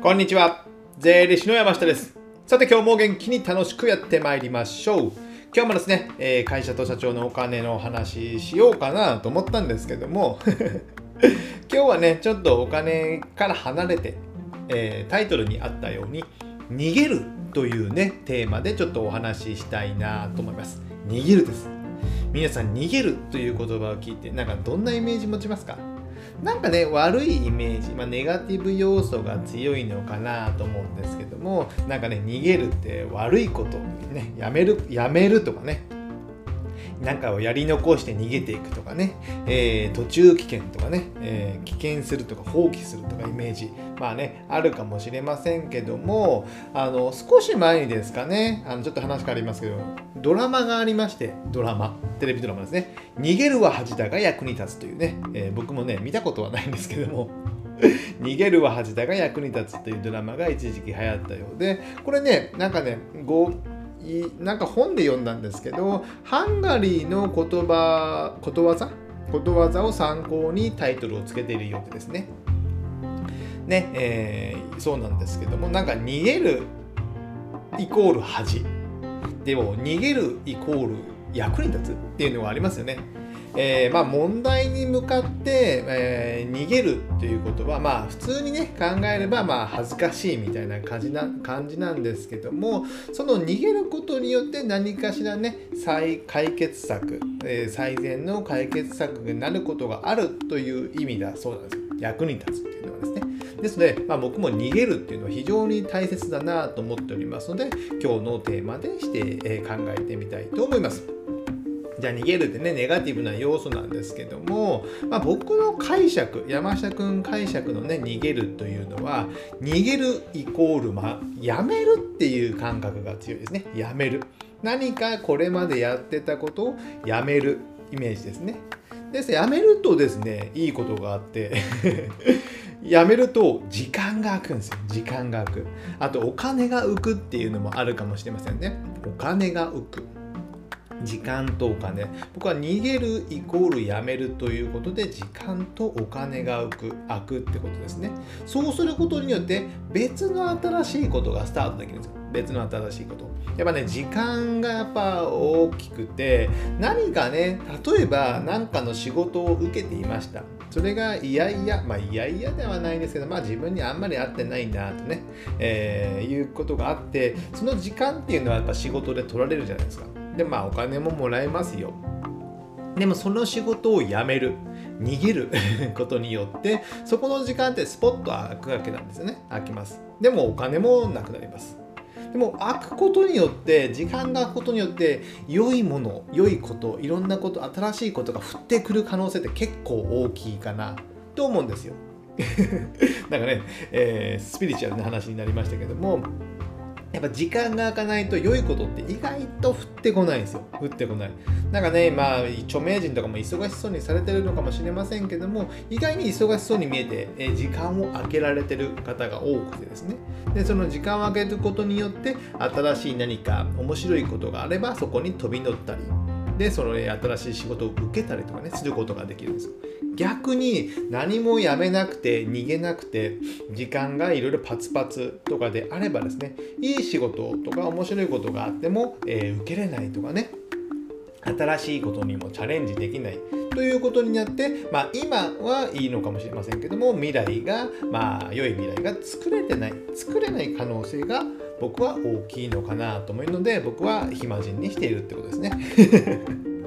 こんにちは。税理士の山下です。さて今日も元気に楽しくやってまいりましょう。今日もですね、えー、会社と社長のお金の話しようかなと思ったんですけども 今日はねちょっとお金から離れて、えー、タイトルにあったように逃げるというねテーマでちょっとお話ししたいなと思います。逃げるです。皆さん逃げるという言葉を聞いてなんかどんなイメージ持ちますか？なんかね悪いイメージ、まあ、ネガティブ要素が強いのかなと思うんですけどもなんかね逃げるって悪いことねやめるやめるとかねなんかをやり残して逃げていくとかね、えー、途中危険とかね、えー、危険するとか放棄するとかイメージ。まあねあるかもしれませんけどもあの少し前にですかね。あのちょっと話変わりますけどドラマがありましてドラマ。テレビドラマですね「逃げるは恥だが役に立つ」というね、えー、僕もね見たことはないんですけども。逃げるは恥だが役に立つというドラマが一時期流行ったようでこれねなんかねなんか本で読んだんですけどハンガリーの言葉ことわざことわざを参考にタイトルをつけているようでですね。ね、えー、そうなんですけどもなんか逃げるイコール恥でも逃げるイコール役に立つっていうのがありますよね。えー、まあ、問題に向かって、えー、逃げるということは、まあ、普通にね考えれば、まあ、恥ずかしいみたいな感じな感じなんですけどもその逃げることによって何かしらね再解決策、えー、最善の解決策になることがあるという意味だそうなんですよ役に立つっていうのはですねですので、まあ、僕も逃げるっていうのは非常に大切だなと思っておりますので今日のテーマでして、え考えてみたいと思います。じゃあ逃げるってねネガティブな要素なんですけども、まあ、僕の解釈山下くん解釈のね逃げるというのは逃げるイコール、まあ、やめるっていう感覚が強いですね。やめる。何かこれまでやってたことをやめるイメージですね。ですやめるとですねいいことがあって やめると時間が空くんですよ。時間が空く。あとお金が浮くっていうのもあるかもしれませんね。お金が浮く。時間とお金。僕は逃げるイコールやめるということで時間とお金が浮く開くってことですね。そうすることによって別の新しいことがスタートできるんですよ。別の新しいこと。やっぱね時間がやっぱ大きくて何かね例えば何かの仕事を受けていました。それがいやいやまあいやいやではないんですけどまあ自分にあんまり合ってないんだとね、えー、いうことがあってその時間っていうのはやっぱ仕事で取られるじゃないですか。でまあお金ももらえますよ。でもその仕事を辞める。逃げる ことによってそこの時間ってスポッと開くわけなんですね。開きます。でもお金もなくなります。でも開くことによって時間が空くことによって良いもの良いこといろんなこと新しいことが降ってくる可能性って結構大きいかなと思うんですよ。なんかね、えー、スピリチュアルな話になりましたけどもやっぱ時間が空かないと良いことって意外と降ってこないんですよ。降ってこない。なんかね、まあ、著名人とかも忙しそうにされてるのかもしれませんけども、意外に忙しそうに見えて、え時間を空けられてる方が多くてですね。で、その時間を空けることによって、新しい何か面白いことがあれば、そこに飛び乗ったり、で、その新しい仕事を受けたりとかね、することができるんですよ。逆に何もやめなくて逃げなくて時間がいろいろパツパツとかであればですねいい仕事とか面白いことがあっても、えー、受けれないとかね新しいことにもチャレンジできないということになって、まあ、今はいいのかもしれませんけども未来がまあ良い未来が作れてない作れない可能性が僕は大きいのかなと思うので僕は暇人にしているってことですね。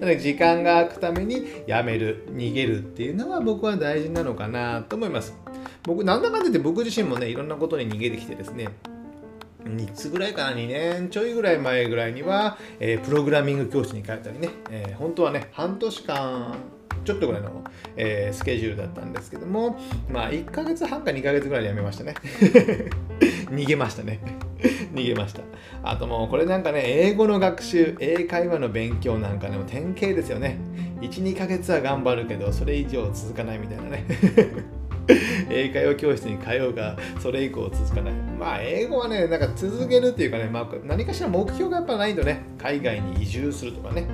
なので時間が空くためにやめる逃げるっていうのは僕は大事なのかなと思います。僕なんだかんだ言って僕自身もねいろんなことに逃げてきてですね。3つぐらいかな2年ちょいぐらい前ぐらいには、えー、プログラミング教室に通ったりね、えー、本当はね半年間ちょっとぐらいの、えー、スケジュールだったんですけどもまあ1ヶ月半か2ヶ月ぐらいでやめましたね。逃げましたね。逃げました。あともうこれなんかね、英語の学習、英会話の勉強なんかでも典型ですよね。1、2ヶ月は頑張るけど、それ以上続かないみたいなね。英会話教室に通うが、それ以降続かない。まあ、英語はね、なんか続けるっていうかね、まあ、何かしら目標がやっぱないとね、海外に移住するとかね、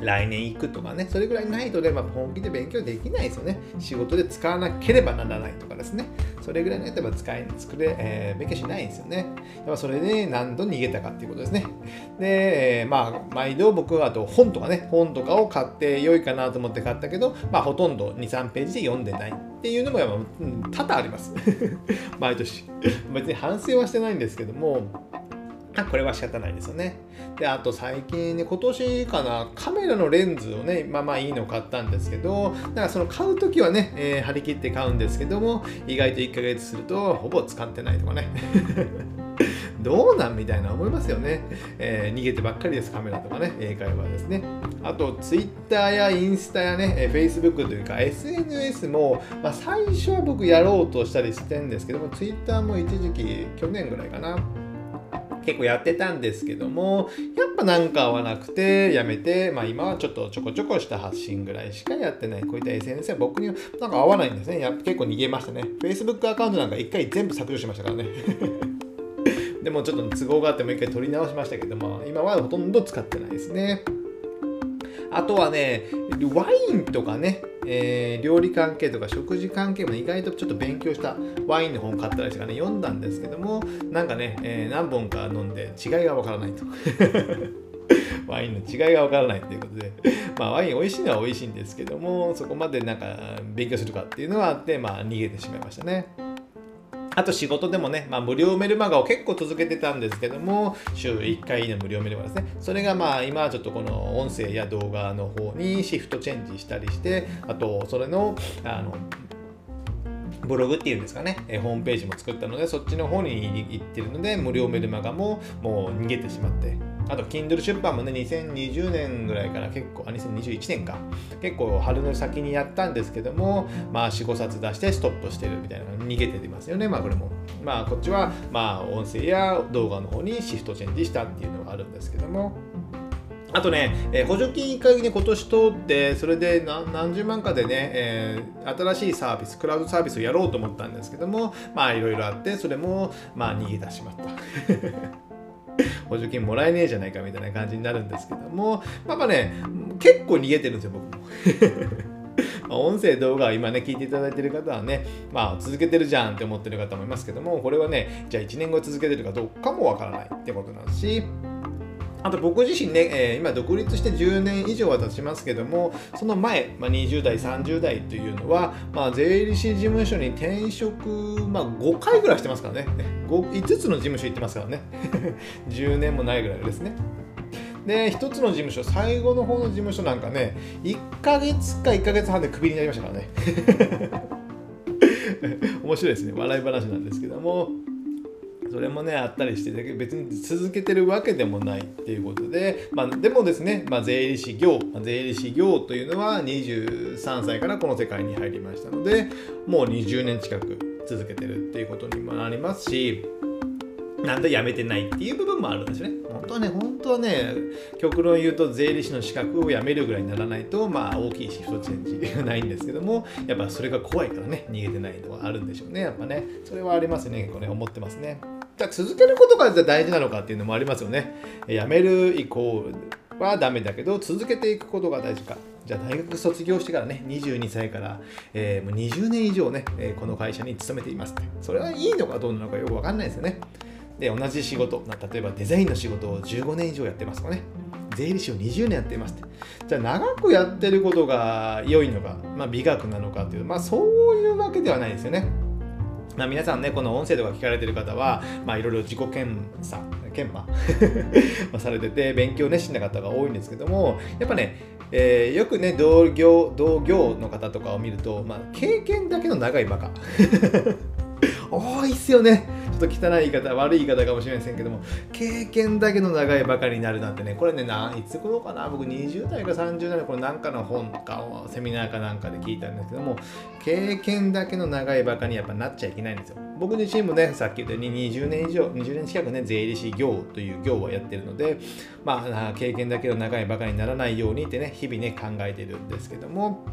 来年行くとかね、それぐらいないとね、まあ、本気で勉強できないですよね。仕事で使わなければならないとかですね。それぐらいのやつは使い、作れ、えー、勉強しないんですよね。やっぱそれで何度逃げたかっていうことですね。で、まあ、毎度僕はあと本とかね、本とかを買って良いかなと思って買ったけど、まあ、ほとんど2、3ページで読んでないっていうのも、やっぱ、多々あります。毎年。別に反省はしてないんですけども、これは仕方ないですよね。で、あと最近ね、今年かな、カメラのレンズをね、まあまあいいの買ったんですけど、だからその買うときはね、えー、張り切って買うんですけども、意外と1ヶ月するとほぼ使ってないとかね。どうなんみたいな思いますよね、えー、逃げてばっかりです、カメラとかね、英会話ですね。あと、Twitter やインスタやね、え Facebook というか SNS も、まあ、最初は僕やろうとしたりしてんですけども、Twitter も一時期、去年ぐらいかな、結構やってたんですけども、やっぱなんか合わなくてやめて、まあ今はちょっとちょこちょこした発信ぐらいしかやってない。こういった SNS は僕にはなんか合わないんですね。や結構逃げましたね。Facebook アカウントなんか一回全部削除しましたからね。でもちょっと都合があってもう一回取り直しましたけども、今はほとんど使ってないですね。あとはね、ワインとかね、えー、料理関係とか食事関係も意外とちょっと勉強したワインの本買ったりとかね、読んだんですけども、なんかね、えー、何本か飲んで違いがわからないと。ワインの違いがわからないということで、まあワイン美味しいのは美味しいんですけども、そこまでなんか勉強するかっていうのはあって、まあ逃げてしまいましたね。あと仕事でもね、まあ、無料メルマガを結構続けてたんですけども、週1回の無料メルマガですね。それがまあ今はちょっとこの音声や動画の方にシフトチェンジしたりして、あとそれの、あの、ブログっていうんですかね、えホームページも作ったので、そっちの方に行ってるので、無料メルマガももう逃げてしまって、あと、Kindle 出版もね、2020年ぐらいから結構、あ、2021年か。結構春の先にやったんですけども、まあ、4、5冊出してストップしてるみたいな逃げててますよね、まあ、これも。まあ、こっちは、まあ、音声や動画の方にシフトチェンジしたっていうのがあるんですけども、あとね、えー、補助金1回ね、今年通って、それで何十万かでね、えー、新しいサービス、クラウドサービスをやろうと思ったんですけども、まあいろいろあって、それも、まあ逃げ出しまった。補助金もらえねえじゃないかみたいな感じになるんですけども、やっぱね、結構逃げてるんですよ、僕も。音声動画今ね聞いていただいてる方はねまあ続けてるじゃんって思ってる方もいますけどもこれはねじゃあ1年後続けてるかどうかもわからないってことなんですしあと僕自身ね、えー、今独立して10年以上は経ちますけども、その前、まあ、20代、30代というのは、まあ、税理士事務所に転職、まあ、5回ぐらいしてますからね。5, 5つの事務所行ってますからね。10年もないぐらいですね。で、1つの事務所、最後の方の事務所なんかね、1ヶ月か1ヶ月半でクビになりましたからね。面白いですね。笑い話なんですけども。それもねあったりして別に続けてるわけでもないっていうことで、まあ、でもですね、まあ、税理士業まあ税理士業というのは23歳からこの世界に入りましたのでもう20年近く続けてるっていうことにもなりますしなんで辞めてないっていう部分もあるんですよね。本当はね、本当はね、極論言うと税理士の資格を辞めるぐらいにならないと、まあ大きいシフトチェンジがないんですけども、やっぱそれが怖いからね、逃げてないのはあるんでしょうね。やっぱね、それはありますね、結構ね、思ってますね。じゃ続けることが大事なのかっていうのもありますよね。辞める以降はダメだけど、続けていくことが大事か。じゃあ大学卒業してからね、22歳から、えー、もう20年以上ね、えー、この会社に勤めています、ね。それはいいのかどうなのかよくわかんないですよね。で、同じ仕事、例えばデザインの仕事を15年以上やってますかね。税理士を20年やってます。じゃあ長くやってることが良いのか、まあ、美学なのかっていう、まあそういうわけではないですよね。まあ、皆さんね、この音声とか聞かれてる方は、まあ、いろいろ自己検査、研磨 されてて、勉強熱心な方が多いんですけども、やっぱね、えー、よくね、同業、同業の方とかを見ると、まあ、経験だけの長いバカ。多いっすよね。ちょっと汚い言い方、悪い言い方かもしれませんけども、経験だけの長いばかりになるなんてね、これね、ないつ頃かな、僕20代か30代の頃なんかの本かセミナーかなんかで聞いたんですけども、経験だけの長いばかにやっぱなっちゃいけないんですよ。僕自身もね、さっき言ったように20年以上、20年近くね、税理士業という業をやってるので、まあ、経験だけの長いばかりにならないようにってね、日々ね、考えてるんですけども、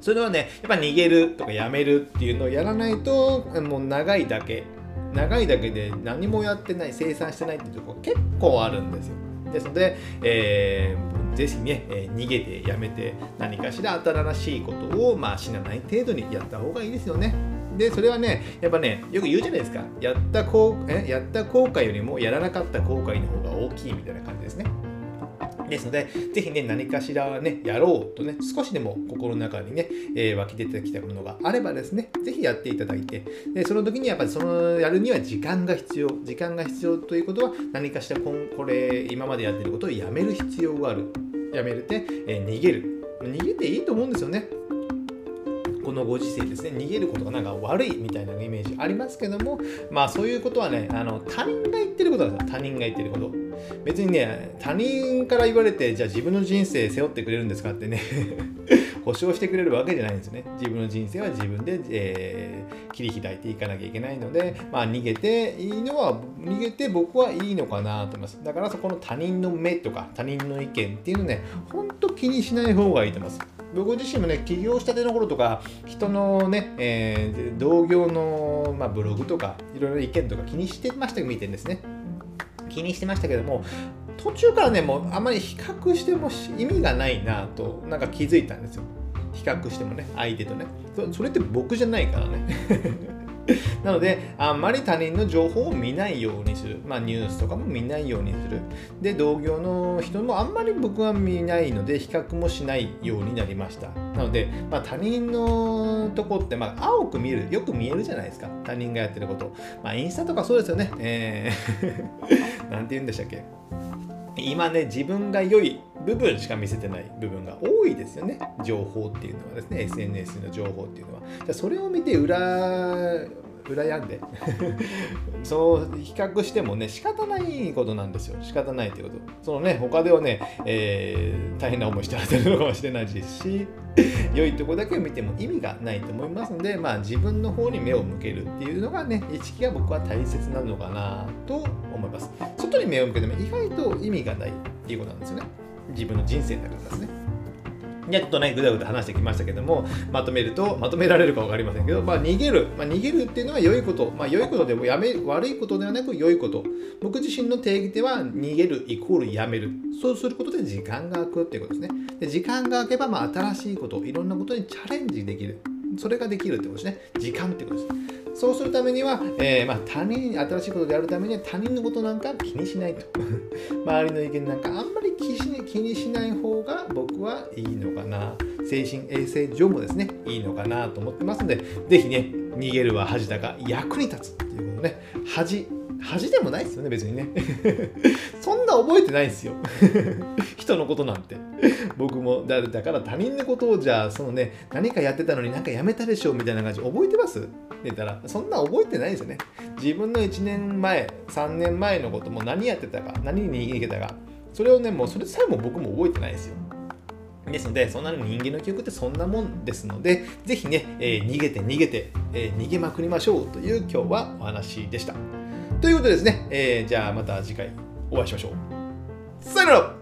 それはね、やっぱ逃げるとかやめるっていうのをやらないと、もう長いだけ、長いだけで何もやってない、生産してないっていうとこ結構あるんですよ。ですので、えーぜひね、え、逃げてやめて何かしら新しいことを、まあ、死なない程度にやった方がいいですよね。で、それはね、やっぱね、よく言うじゃないですか。やった後えやった後悔よりもやらなかった後悔の方が大きいみたいな感じですね。ですので、ぜひね、何かしらね、やろうとね、少しでも心の中にね、えー、湧き出てきたものがあればですね、ぜひやっていただいて、でその時にやっぱりそのやるには時間が必要。時間が必要ということは、何かしらここれ、今までやってることをやめる必要がある。やめるって、えー、逃げる。逃げていいと思うんですよね。このご時世ですね、逃げることがなんか悪いみたいなイメージありますけども、まあそういうことはね、あの他人が言ってることなんですよ、他人が言ってること。別にね、他人から言われて、じゃあ自分の人生背負ってくれるんですかってね 保証してくれるわけじゃないんですね。自分の人生は自分で、えー、切り開いていかなきゃいけないので、まあ逃げていいのは、逃げて僕はいいのかなと思います。だからそこの他人の目とか他人の意見っていうのね、ほんと気にしない方がいいと思います。僕自身もね起業したての頃とか人のね、えー、同業の、まあ、ブログとかいろいろ意見とか気にしてました見てんですね。気にしてましたけども途中からねもうあまり比較しても意味がないなとなんか気づいたんですよ。比較してもね相手とね。それって僕じゃないからね。なので、あんまり他人の情報を見ないようにする。まあ、ニュースとかも見ないようにする。で、同業の人もあんまり僕は見ないので、比較もしないようになりました。なので、まあ、他人のとこって、まあ、青く見る、よく見えるじゃないですか。他人がやってること。まあ、インスタとかそうですよね。えー なんて言うんでしたっけ。今ね、自分が良い部分しか見せてない部分が多いですよね。情報っていうのはですね、SNS の情報っていうのは。じゃそれを見て裏、羨んで。そう比較してもね仕方ないことなんですよ。仕方ないってこと。そのね他ではね、えー、大変な思いしてられてるのかもしれないですし。良いとこだけを見ても意味がないと思いますのでまあ自分の方に目を向けるっていうのがね意識が僕は大切なのかなと思います。外に目を向けても意外と意味がないっていうことなんですよね。自分の人生だからですね。ちょっとね、ぐだぐだ話してきましたけども、まとめると、まとめられるか分かりませんけど、まあ、逃げる。まあ、逃げるっていうのは良いこと。まあ、良いことでもやめ、悪いことではなく良いこと。僕自身の定義では、逃げるイコールやめる。そうすることで時間が空くっていうことですね。で時間が空けば、まあ、新しいこと、いろんなことにチャレンジできる。それができるってことですね。時間ってことです。そうするためには、えー、まあ、他人、新しいことであるためには他人のことなんか気にしないと。周りの意見なんかあんまり気にしない方が僕はいいのかな。精神衛生上もですね、いいのかなと思ってますので、ぜひね、逃げるは恥だが役に立つっていうことね、恥、恥でもないですよね、別にね。そんな覚えてないんですよ。人のことなんて。僕もだ、だから他人のことをじゃあ、そのね、何かやってたのになんかやめたでしょうみたいな感じ、覚えてます？って言ったら、そんな覚えてないですよね。自分の1年前、3年前のことも何やってたか、何に逃げたか、それをね、もうそれさえも僕も覚えてないですよ。ですので、そんなの人間の記憶ってそんなもんですので、ぜひね、えー、逃げて逃げて、えー、逃げまくりましょうという今日はお話でした。ということでですね、えー、じゃあまた次回お会いしましょう。さよなら